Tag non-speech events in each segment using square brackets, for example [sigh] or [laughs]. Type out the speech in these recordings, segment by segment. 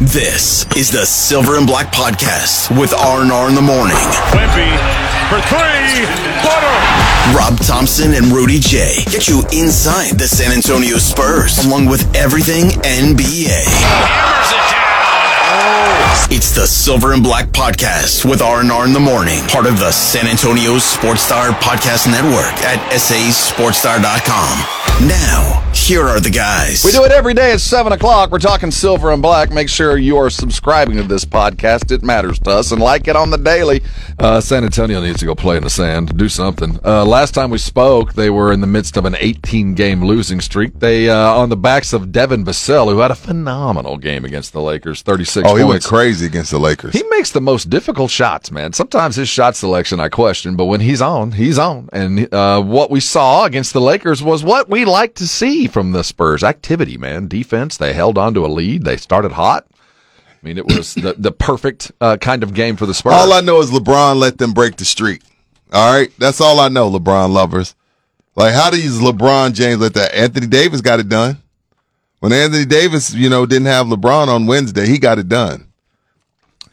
This is the Silver and Black Podcast with R&R in the morning. Wemby for three. Butter. Rob Thompson and Rudy J get you inside the San Antonio Spurs, along with everything NBA. Hammers. It's the Silver and Black Podcast with R&R in the morning, part of the San Antonio Sports Star Podcast Network at sasportstar.com. Now, here are the guys. We do it every day at 7 o'clock. We're talking silver and black. Make sure you are subscribing to this podcast. It matters to us. And like it on the daily. Uh, San Antonio needs to go play in the sand, do something. Uh, last time we spoke, they were in the midst of an 18 game losing streak. They, uh, on the backs of Devin Vassell, who had a phenomenal game against the Lakers, 36 Oh, he went crazy against the Lakers. He makes the most difficult shots, man. Sometimes his shot selection I question, but when he's on, he's on. And uh, what we saw against the Lakers was what we like to see from the Spurs activity, man. Defense. They held on to a lead. They started hot. I mean, it was the, the perfect uh, kind of game for the Spurs. all I know is LeBron let them break the streak. All right, that's all I know, LeBron lovers. Like, how does LeBron James let that? Anthony Davis got it done. When Anthony Davis, you know, didn't have LeBron on Wednesday, he got it done.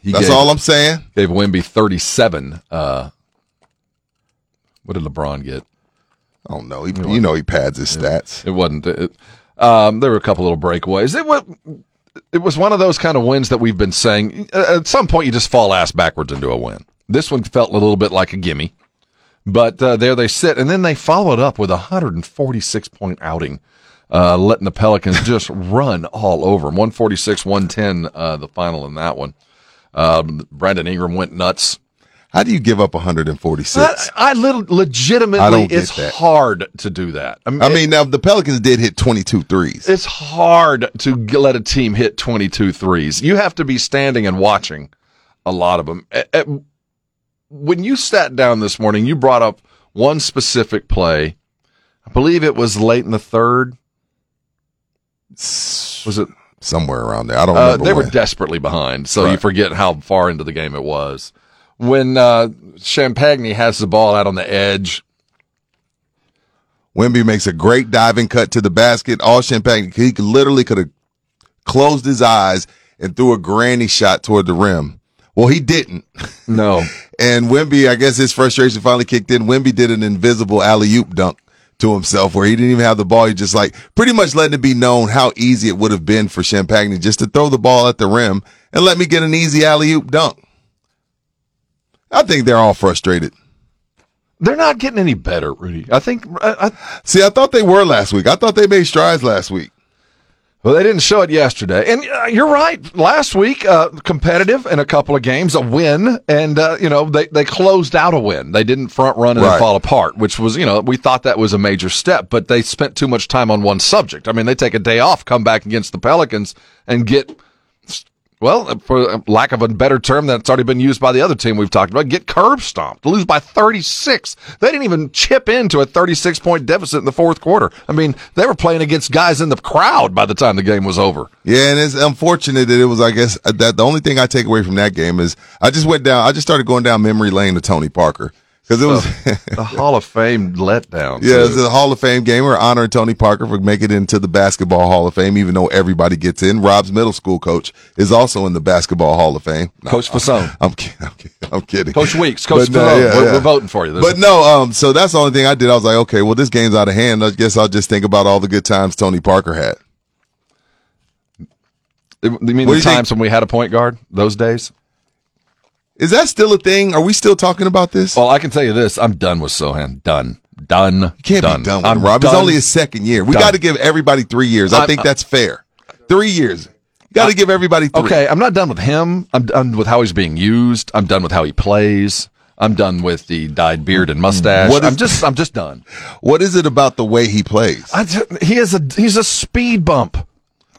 he That's gave, all I'm saying. gave Wemby 37. Uh, what did LeBron get? I don't know. He, you know, he pads his stats. It wasn't. It, um, there were a couple little breakaways. It was. It was one of those kind of wins that we've been saying. uh, At some point, you just fall ass backwards into a win. This one felt a little bit like a gimme, but uh, there they sit, and then they followed up with a 146 point outing, uh, letting the Pelicans just [laughs] run all over them. 146, 110, uh, the final in that one. Um, Brandon Ingram went nuts. How do you give up 146? I, I little, legitimately, I it's that. hard to do that. I mean, I mean, now the Pelicans did hit 22 threes. it's hard to let a team hit 22 threes. You have to be standing and watching a lot of them. When you sat down this morning, you brought up one specific play. I believe it was late in the third. Was it? Somewhere around there. I don't Uh, they were desperately behind, so you forget how far into the game it was. When uh, Champagnie has the ball out on the edge, Wemby makes a great diving cut to the basket. All Champagnie, he literally could have closed his eyes and threw a granny shot toward the rim. Well, he didn't. no, [laughs] And Wemby, I guess his frustration finally kicked in. Wemby did an invisible alley oop dunk to himself where he didn't even have the ball. He just like pretty much letting it be known how easy it would have been for Champagnie just to throw the ball at the rim and let me get an easy alley oop dunk. I think they're all frustrated. they're not getting any better, Rudy. I think I, I, See, I thought they were last week. I thought they made strides last week. Well, they didn't show it yesterday, and uh, you're right. Last week, uh, competitive in a couple of games, a win, and uh, you know they they closed out a win. They didn't front run and Right. fall apart, which was you know we thought that was a major step, but they spent too much time on one subject. I mean, they take a day off, come back against the Pelicans, and get well, for lack of a better term that's already been used by the other team we've talked about, get curb stomped, lose by 36. They didn't even chip into a 36 point deficit in the fourth quarter. I mean, they were playing against guys in the crowd by the time the game was over. Yeah, and it's unfortunate that it was. I guess uh, that the only thing I take away from that game is I just went down. I just started going down memory lane to Tony Parker because it was. [laughs] The [laughs] Hall of Fame letdown. Yeah, it's a Hall of Fame game. We're honoring Tony Parker for making it into the Basketball Hall of Fame, even though everybody gets in. Rob's middle school coach is also in the Basketball Hall of Fame. No, Coach Fasone. [laughs] I'm kidding. I'm kidding. I'm kidding. Coach Weeks, Coach But Fasone. yeah, we're, yeah. we're voting for you. This But no, um, so that's the only thing I did. I was like, okay, well, this game's out of hand. I guess I'll just think about all the good times Tony Parker had. you mean What the you think- times when we had a point guard? Those days? Is that still a thing? Are we still talking about this? Well, I can tell you this: I'm done with Sochan. Done. Done. You can't done. be done with I'm him, Rob. It's only his second year. We got to give everybody three years. I I'm- think that's fair. Three years. Got to give everybody three. Okay, I'm not done with him. I'm done with how he's being used. I'm done with how he plays. I'm done with the dyed beard and mustache. What is- I'm just I'm just done. What is it about the way he plays? I he is a he's a speed bump.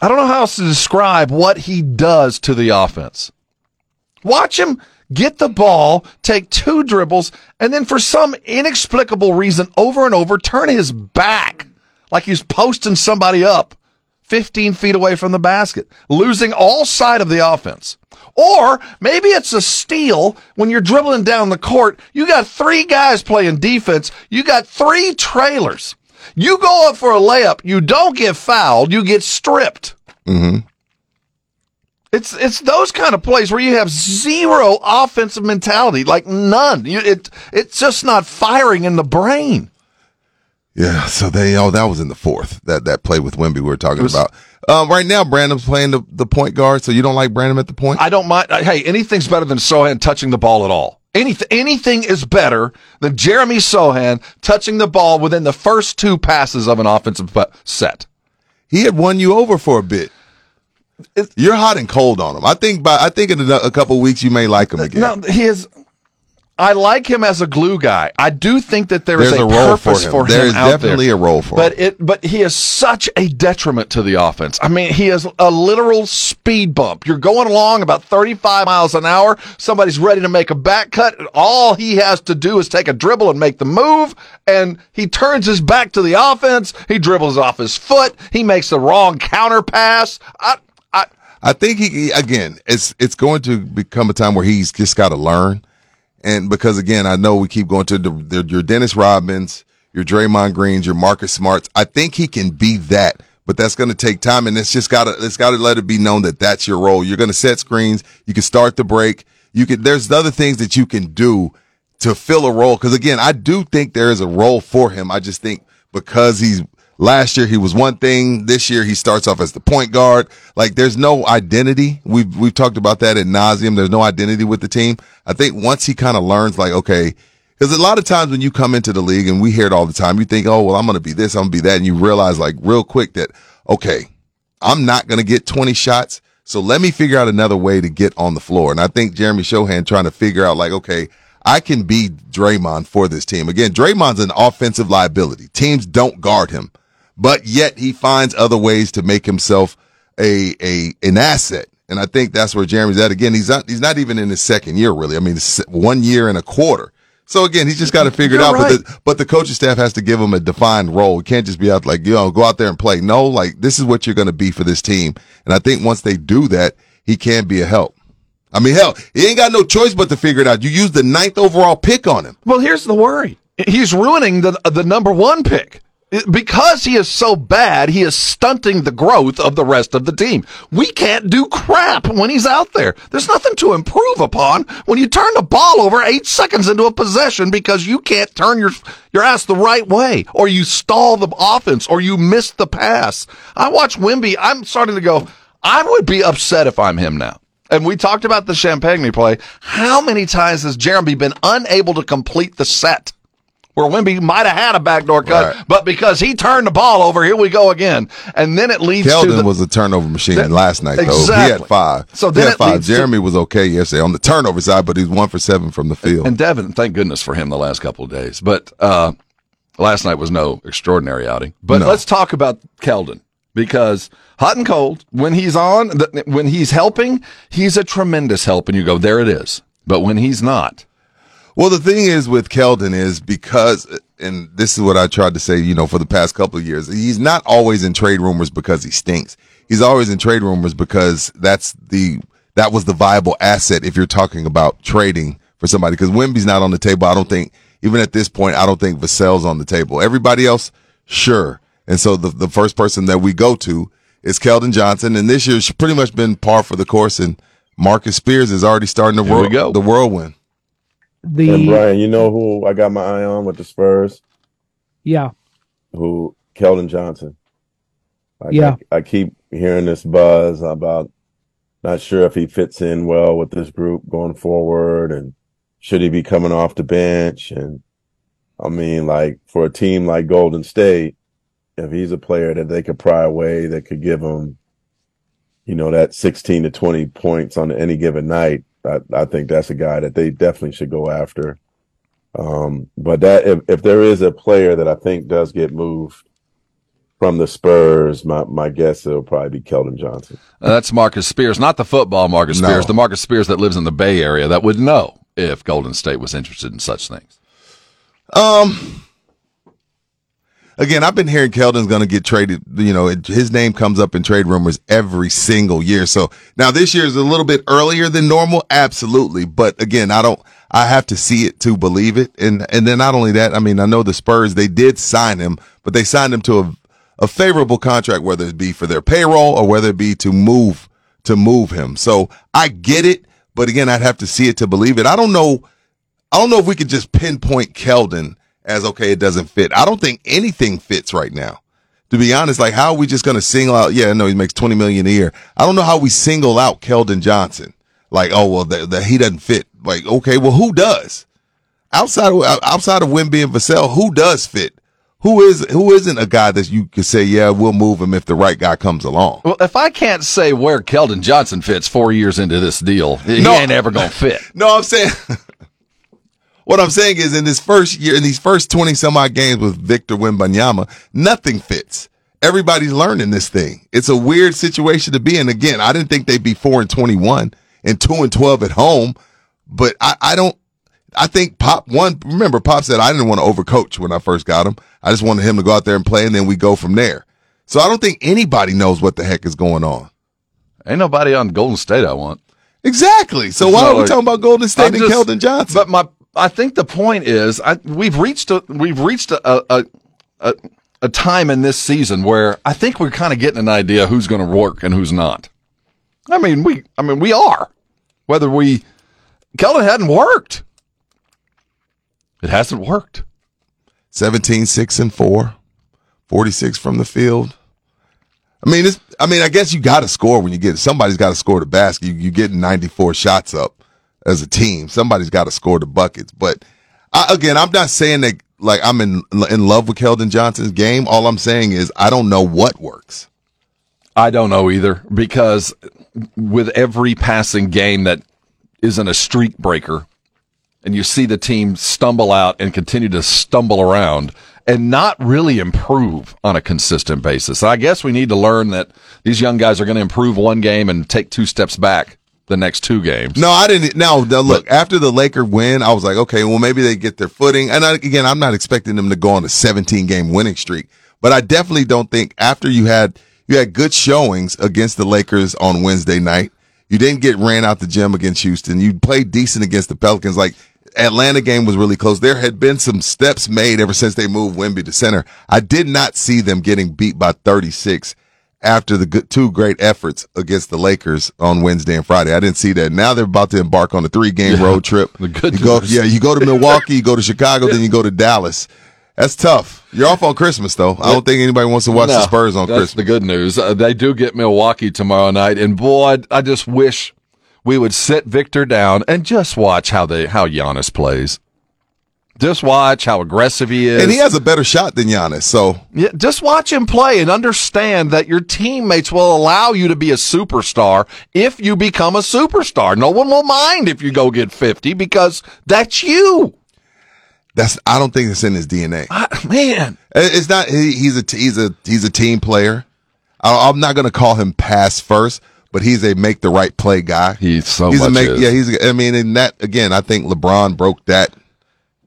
I don't know how else to describe what he does to the offense. Watch him get the ball, take two dribbles, and then for some inexplicable reason, over and over, turn his back like he's posting somebody up 15 feet away from the basket, losing all sight of the offense. Or maybe it's a steal when you're dribbling down the court. You got three guys playing defense. You got three trailers. You go up for a layup. You don't get fouled. You get stripped. Mm-hmm. It's it's those kind of plays where you have zero offensive mentality, like none. You, it it's just not firing in the brain. Yeah, so they oh that was in the fourth that that play with Wemby we were talking was- about. Um, right now Brandon's playing the, the point guard, so you don't like Brandon at the point. I don't mind. Hey, anything's better than Sochan touching the ball at all. Anything anything is better than Jeremy Sochan touching the ball within the first two passes of an offensive set. he had won you over for a bit. You're hot and cold on him. I think by I think in a, a couple weeks you may like him again. No, he is. I like him as a glue guy. I do think that there is There's a, a role for purpose him. for him. There is definitely there. a role for but it, but he is such a detriment to the offense. I mean, he is a literal speed bump. You're going along about 35 miles an hour. Somebody's ready to make a back cut. and All he has to do is take a dribble and make the move. And he turns his back to the offense. He dribbles off his foot. He makes the wrong counter pass. I, I, think he again. It's it's going to become a time where he's just got to learn, and because again, I know we keep going to the, the, your Dennis Rodmans, your Draymond Greens, your Marcus Smarts. I think he can be that, but that's going to take time, and it's just got to it's got to let it be known that that's your role. You're going to set screens. You can start the break. You can. There's other things that you can do to fill a role. Because again, I do think there is a role for him. I just think because he's last year he was one thing. This year he starts off as the point guard. Like there's no identity. We've we've talked about that at nauseum. There's no identity with the team. I think once he kind of learns, like okay. Because a lot of times when you come into the league and we hear it all the time, you think, oh, well, I'm to be this, I'm to be that. And you realize like real quick that, okay, I'm not to get 20 shots. So let me figure out another way to get on the floor. And I think Jeremy Sochan trying to figure out like, okay, I can be Draymond for this team. Again, Draymond's an offensive liability. Teams don't guard him, but yet he finds other ways to make himself a, a, an asset. And I think that's where Jeremy's at. Again, he's not, he's not even in his second year, really. I mean, it's one year and a quarter. So again, he's just got to figure it You're out. right. But the, but the coaching staff has to give him a defined role. It can't just be out like, you know, go out there and play. No, like this is what you're going to be for this team. And I think once they do that, he can be a help. I mean, hell, he ain't got no choice but to figure it out. You use the ninth overall pick on him. Well, here's the worry. He's ruining the the number one pick. Because he is so bad, he is stunting the growth of the rest of the team. We can't do crap when he's out there. There's nothing to improve upon when you turn the ball over eight seconds into a possession because you can't turn your your ass the right way, or you stall the offense, or you miss the pass. I watch Wemby. I'm starting to go. I would be upset if I'm him now. And we talked about the Champagnie play. How many times has Jeremy been unable to complete the set? Where Wemby might have had a backdoor cut, Right. but because he turned the ball over, here we go again. And then it leads to Keldon the, was a turnover machine That- last night, though. He had five. So He had five. leads to- Jeremy was okay yesterday on the turnover side, but he's one for seven from the field. and Devin, thank goodness for him the last couple of days. But uh, last night was no extraordinary outing. But No. let's talk about Keldon because hot and cold when he's on, when he's helping, he's a tremendous help, and you go there it is. But when he's not, Well, the thing is with Keldon is because, and this is what I tried to say, you know, for the past couple of years, he's not always in trade rumors because he stinks. He's always in trade rumors because that's the, that was the viable asset if you're talking about trading for somebody. Because Wemby's not on the table. I don't think, even at this point, I don't think Vassell's on the table. Everybody else, sure. And so the, the first person that we go to is Keldon Johnson. And this year's pretty much been par for the course. And Marcus Spears is already starting the, Here whirl- the whirlwind. And Brian, you know who I got my eye on with the Spurs? yeah, Who Keldon Johnson. Like, Yeah. I, I keep hearing this buzz about not sure if he fits in well with this group going forward and should he be coming off the bench and I mean like for a team like Golden State, if he's a player that they could pry away that could give them you know that 16 to 20 points on any given night, I, I think that's a guy that they definitely should go after. Um, but that if, if there is a player that I think does get moved, from the Spurs, my my guess it'll probably be Keldon Johnson. Uh, that's Marcus Spears, not the football Marcus No. Spears, the Marcus Spears that lives in the Bay Area that would know if Golden State was interested in such things. Um, again, I've been hearing Keldon's going to get traded. You know, his name comes up in trade rumors every single year. So now this year is a little bit earlier than normal, absolutely. But again, I don't. I have to see it to believe it. And and then not only that, I mean, I know the Spurs they did sign him, but they signed him to a a favorable contract, whether it be for their payroll or whether it be to move to move him. So I get it, but again, I'd have to see it to believe it. I don't know. I don't know if we could just pinpoint Keldon as okay, it doesn't fit. I don't think anything fits right now. To be honest, like how are we just going to single out? Yeah, no, he makes twenty million a year. I don't know how we single out Keldon Johnson. Like, oh well, the, he doesn't fit. Like, okay, well, who does? Outside of outside of Wemby and Vassell, who does fit? Who is who isn't a guy that you could say, yeah, we'll move him if the right guy comes along? Well, if I can't say where Keldon Johnson fits four years into this deal, he No. ain't ever to fit. [laughs] No, I'm saying what I'm saying is in this first year, in these first 20 some odd games with Victor Wembanyama, nothing fits. Everybody's learning this thing. It's a weird situation to be in. Again, I didn't think they'd be four and 21 and two and 12 at home, but I, I don't, I think Pop one, remember Pop said I didn't want to overcoach when I first got him. I just wanted him to go out there and play and then we go from there. So I don't think anybody knows what the heck is going on. Ain't nobody on Golden State I want. Exactly. So why are we like, talking about Golden State I'm and just- Keldon Johnson? But my, I think the point is, I, we've reached a, we've reached a, a, a, a time in this season where I think we're kind of getting an idea who's going to work and who's not. I mean, we, I mean, we are. Whether we, Keldon hadn't worked. It hasn't worked. 17, 6 and 4, 46 from the field. I mean, it's, I mean, I guess you got to score when you get somebody's got to score the basket. You, you get 94 shots up as a team. Somebody's got to score the buckets. But I, again, I'm not saying that like I'm in in love with Keldon Johnson's game. All I'm saying is I don't know what works. I don't know either because with every passing game that isn't a streak breaker, and you see the team stumble out and continue to stumble around and not really improve on a consistent basis. I guess we need to learn that these young guys are going to improve one game and take two steps back the next two games. No, I didn't. No, no, look, after the Laker win, I was like, okay, well, maybe they get their footing. And I, again, I'm not expecting them to go on a 17 game winning streak, but I definitely don't think after you had, you had good showings against the Lakers on Wednesday night. You didn't get ran out the gym against Houston. You played decent against the Pelicans. Like Atlanta game was really close. There had been some steps made ever since they moved Wemby to center. I did not see them getting beat by 36 after the good, two great efforts against the Lakers on Wednesday and Friday. I didn't see that. Now they're about to embark on a three game road trip. the good you go, news. yeah, you go to Milwaukee, you go to Chicago, then you go to Dallas. That's tough. You're off on Christmas though. I don't think anybody wants to watch the Spurs on Christmas. the good news. Uh, they do get Milwaukee tomorrow night, and boy, I, I just wish we would sit Victor down and just watch how they how Giannis plays. Just watch how aggressive he is. and he has a better shot than Giannis. So Yeah, just watch him play and understand that your teammates will allow you to be a superstar if you become a superstar. No one will mind if you go get 50 because that's you. that's, I don't think it's in his DNA. I- man, It's not. He, he's a he's a he's a team player. I, I'm not going to call him pass first, but he's a make the right play guy. He so he's a make. is. Yeah, he's. I mean, and that again, I think LeBron broke that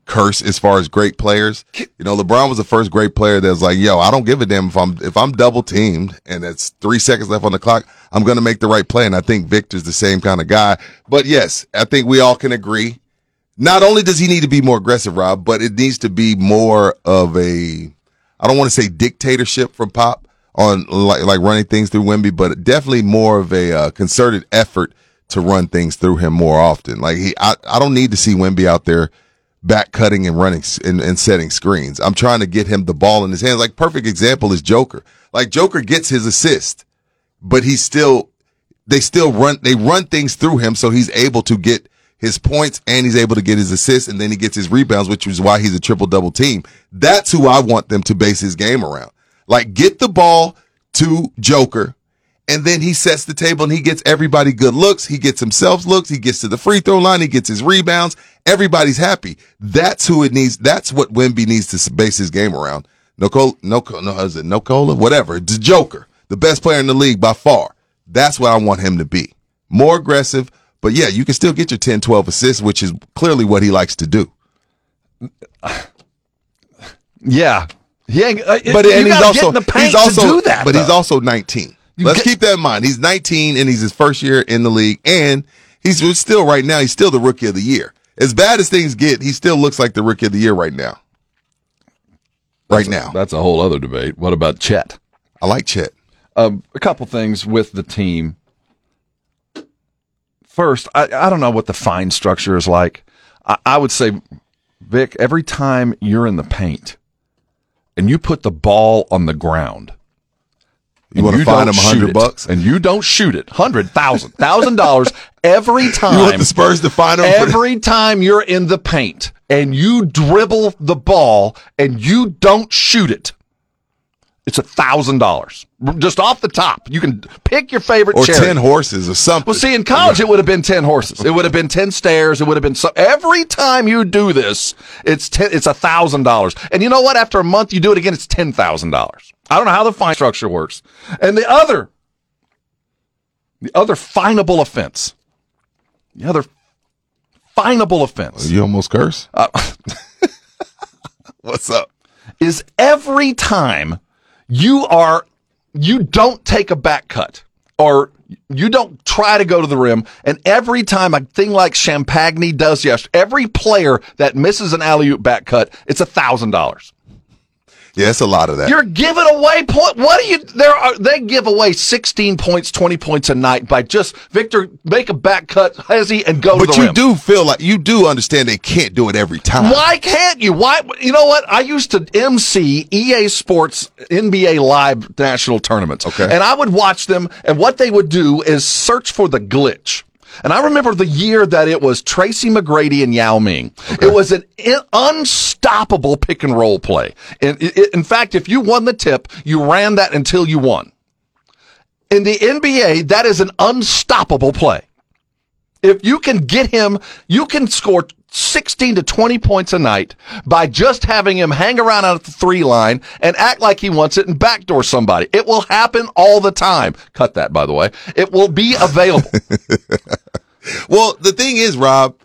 curse as far as great players. You know, LeBron was the first great player that was like, "Yo, I don't give a damn if I'm if I'm double teamed and it's three seconds left on the clock. I'm going to make the right play." And I think Victor's the same kind of guy. But yes, I think we all can agree. Not only does he need to be more aggressive, Rob, but it needs to be more of a I don't want to say dictatorship from Pop on like like running things through Wemby, but definitely more of a uh, concerted effort to run things through him more often. Like he, I, I don't need to see Wemby out there back cutting and running and, and setting screens. I'm trying to get him the ball in his hands. Like perfect example is Joker. Like Joker gets his assist, but he's still they still run they run things through him so he's able to get his points and he's able to get his assists and then he gets his rebounds, which is why he's a triple double team. That's who I want them to base his game around. Like get the ball to Joker and then he sets the table and he gets everybody good looks. He gets himself looks. He gets to the free throw line. He gets his rebounds. Everybody's happy. That's who it needs. That's what Wemby needs to base his game around. Nikola, no, no, is it Nikola? Whatever. The Joker, the best player in the league by far. That's what I want him to be. More aggressive, but yeah, you can still get your 10, 12 assists, which is clearly what he likes to do. [sighs] Yeah, he ain't, uh, But and he's also he's also do that. but he's also 19. Let's keep that in mind. He's 19 and he's his first year in the league, and he's still right now. He's still the rookie of the year. As bad as things get, he still looks like the rookie of the year right now. Right now, That's a whole other debate. What about Chet? I like Chet. Um, a couple things with the team. First, I, I don't know what the fine structure is like. I, I would say, Vic, every time you're in the paint and you put the ball on the ground, You want to find him 100 bucks? and you don't shoot it, hundred thousand, thousand dollars every time. [laughs] You want the Spurs to find him? for Every time you're in the paint and you dribble the ball and you don't shoot it, it's a thousand dollars just off the top. You can pick your favorite or charity. 10 horses or something. Well, see, in college it would have been ten horses. It would have been ten stairs. It would have been so. Every time you do this, it's ten, it's a thousand dollars. And you know what? After a month, you do it again. It's ten thousand dollars. I don't know how the fine structure works. And the other, the other finable offense, the other finable offense you almost curse. Uh, [laughs] What's up? is every time you are you don't take a back cut or you don't try to go to the rim and every time a thing like Champagnie does yes every player that misses an alley-oop back cut it's a thousand dollars Yeah, it's a lot of that. you're giving away point what do you there are they give away 16 points 20 points a night by just victor make a back cut hezzy and go to but you rim do feel like you do understand they can't do it every time. Why can't you? Why? You know what? I used to MC EA Sports NBA Live national tournaments. Okay. And I would watch them, and what they would do is search for the glitch. And I remember the year that it was Tracy McGrady and Yao Ming. It was an in- unstoppable pick and roll play. And it, it- in fact, if you won the tip, you ran that until you won. In the NBA, that is an unstoppable play. If you can get him, you can score 16 to 20 points a night by just having him hang around at the three line and act like he wants it and backdoor somebody. It will happen all the time. Cut that, by the way. It will be available. [laughs] Well, the thing is, Rob,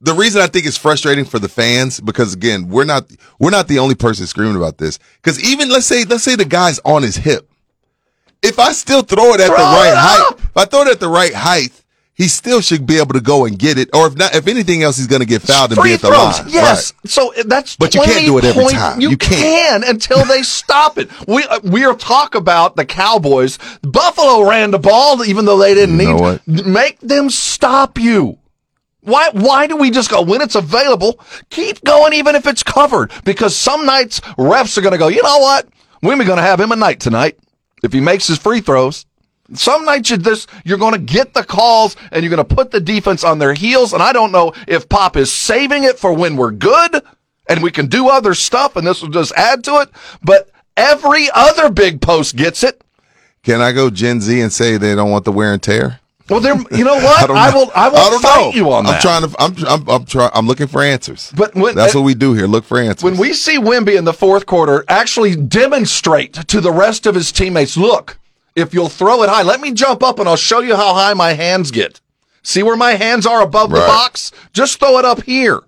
the reason I think it's frustrating for the fans because again, we're not we're not the only person screaming about this. Because even let's say let's say the guy's on his hip, if I still throw it at Throw the right height, if I throw it at the right height, he still should be able to go and get it. Or if not, if anything else, he's going to get fouled and be at the throws. line. Yes. Right. So that's But you can't 20 do it every point- time. You, You can't. can until they [laughs] stop it. We uh, we are talk about the Cowboys. Buffalo ran the ball even though they didn't You need what? make them stop you. Why why do we just go when it's available? Keep going even if it's covered because some nights refs are going to go, "You know what? We're going to have him a night tonight if he makes his free throws." Some nights you this you're going to get the calls and you're going to put the defense on their heels. And I don't know if Pop is saving it for when we're good and we can do other stuff, and this will just add to it. But every other big post gets it. Can I go Gen Z and say they don't want the wear and tear? Well, there. You know [laughs] what? don't I, will. I will don't fight know. you on that. I'm trying to. I'm. I'm. I'm trying. I'm looking for answers. But when- that's what we do here. Look for answers. when we see Wemby in the fourth quarter actually demonstrate to the rest of his teammates, look, if you'll throw it high, let me jump up and I'll show you how high my hands get. See where my hands are above the box? Just throw it up here.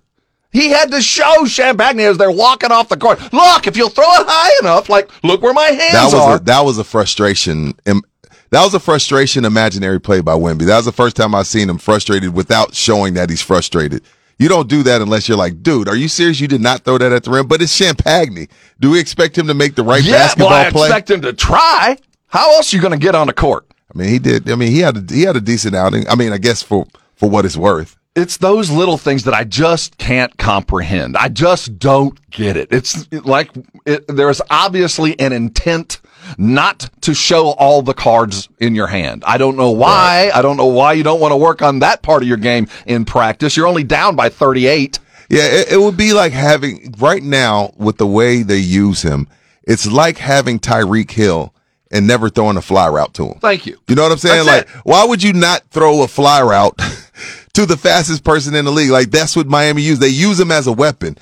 He had to show Champagnie as they're walking off the court. Look, if you'll throw it high enough, like look where my hands that was are. a, that was a frustration. That was a frustration imaginary play by Wemby. That was the first time I've seen him frustrated without showing that he's frustrated. You don't do that unless you're like, dude, are you serious? You did not throw that at the rim, but it's Champagnie. Do we expect him to make the right yeah, basketball well, I play? expect him to try. How else are you going to get on the court? I mean, he did. I mean, he had a, he had a decent outing. I mean, I guess for for what it's worth. it's those little things that I just can't comprehend. I just don't get it. It's like it, there's obviously an intent not to show all the cards in your hand. I don't know why. I don't know why you don't want to work on that part of your game in practice. You're only down by 38. Yeah, it, it would be like having right now with the way they use him. It's like having Tyreek Hill and never throwing a fly route to him. Thank you. You know what I'm saying? That's like, it. why would you not throw a fly route [laughs] to the fastest person in the league? Like, that's what Miami use. They use him as a weapon.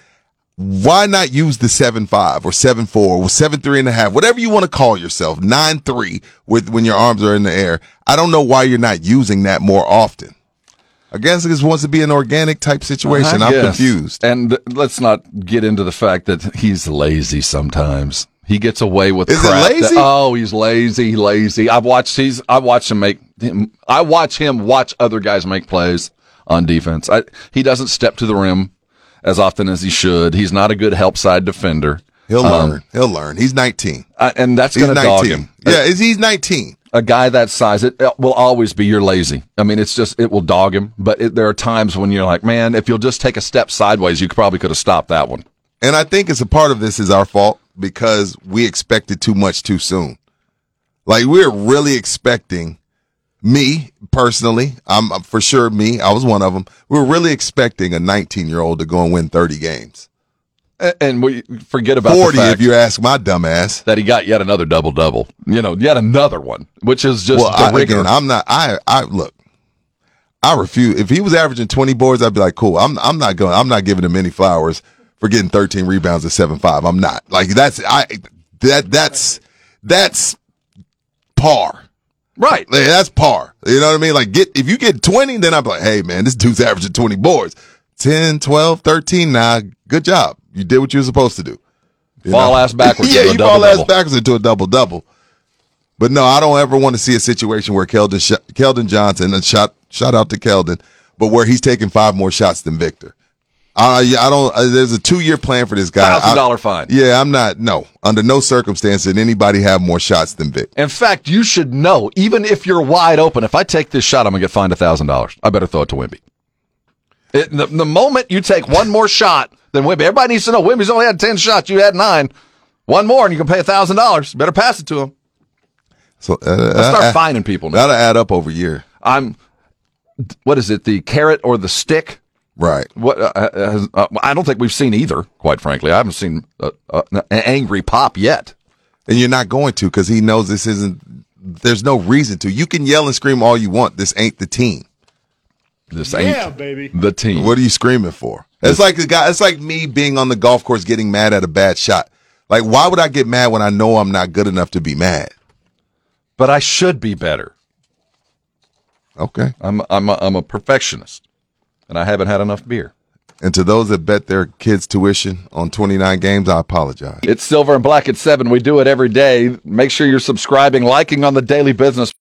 why not use the seven five or seven four or seven three and a half, whatever you want to call yourself, nine three with when your arms are in the air. I don't know why you're not using that more often. I guess it just wants to be an organic type situation. I I'm guess. confused. And let's not get into the fact that he's lazy sometimes. He gets away with Is it crap. that- lazy? oh, he's lazy, lazy. I've watched he's I watched him make him I watch him watch other guys make plays on defense. I, he doesn't step to the rim as often as he should. He's not a good help side defender. He'll Um, learn. He'll learn. He's 19. I, and that's going to 19. dog him. Yeah, is he's 19. a guy that size, it, it will always be you're lazy. I mean, it's just it will dog him. But it, there are times when you're like, man, if you'll just take a step sideways, you probably could have stopped that one. And I think it's a part of this is our fault because we expected too much too soon. Like we're really expecting me personally, I'm for sure me, I was one of them. We're really expecting a 19 year old to go and win 30 games. And we forget about 40 the fact if you ask my dumb ass. that he got yet another double double. You know, yet another one, which is just well, I, again, I'm not. I I look. I refuse. If he was averaging 20 boards, I'd be like, cool. I'm I'm not going. I'm not giving him any flowers for getting 13 rebounds at seven five. I'm not. Like that's I that that's that's par. right. Like, that's par. You know what I mean? Like get if you get 20, then I'm like, hey man, this dude's averaging 20 boards. 10, 12, 13. Nah, good job. You did what you were supposed to do. You Fall know? ass backwards [laughs] yeah, into a you fall ass backwards into a double double. But no, I don't ever want to see a situation where Keldon Keldon Johnson and shot shout out to Keldon, but where he's taking five more shots than Victor. I I don't. Uh, there's a two year plan for this guy. Thousand dollar fine. Yeah, I'm not. No, under no circumstance did anybody have more shots than Vic. In fact, you should know, even if you're wide open, if I take this shot, I'm gonna get fined a thousand dollars. I better throw it to Wemby. It, the, the moment you take one more shot than Wemby, everybody needs to know Wemby's only had ten shots. You had nine. One more, and you can pay a thousand dollars. Better pass it to him. So uh, Let's start uh, fining people now. That'll add up over a year. I'm. What is it? The carrot or the stick? Right. What? Uh, uh, uh, I don't think we've seen either. Quite frankly, I haven't seen uh, uh, an angry pop yet. And you're not going to because he knows this isn't. There's no reason to. You can yell and scream all you want. This ain't the team. This ain't Yeah, baby. the team. What are you screaming for? It's like the guy. It's like me being on the golf course getting mad at a bad shot. Like, why would I get mad when I know I'm not good enough to be mad? But I should be better. Okay. I'm I'm a, I'm a perfectionist, and I haven't had enough beer. And to those that bet their kids' tuition on 29 games, I apologize. It's silver and black at seven. We do it every day. Make sure you're subscribing, liking on the daily business.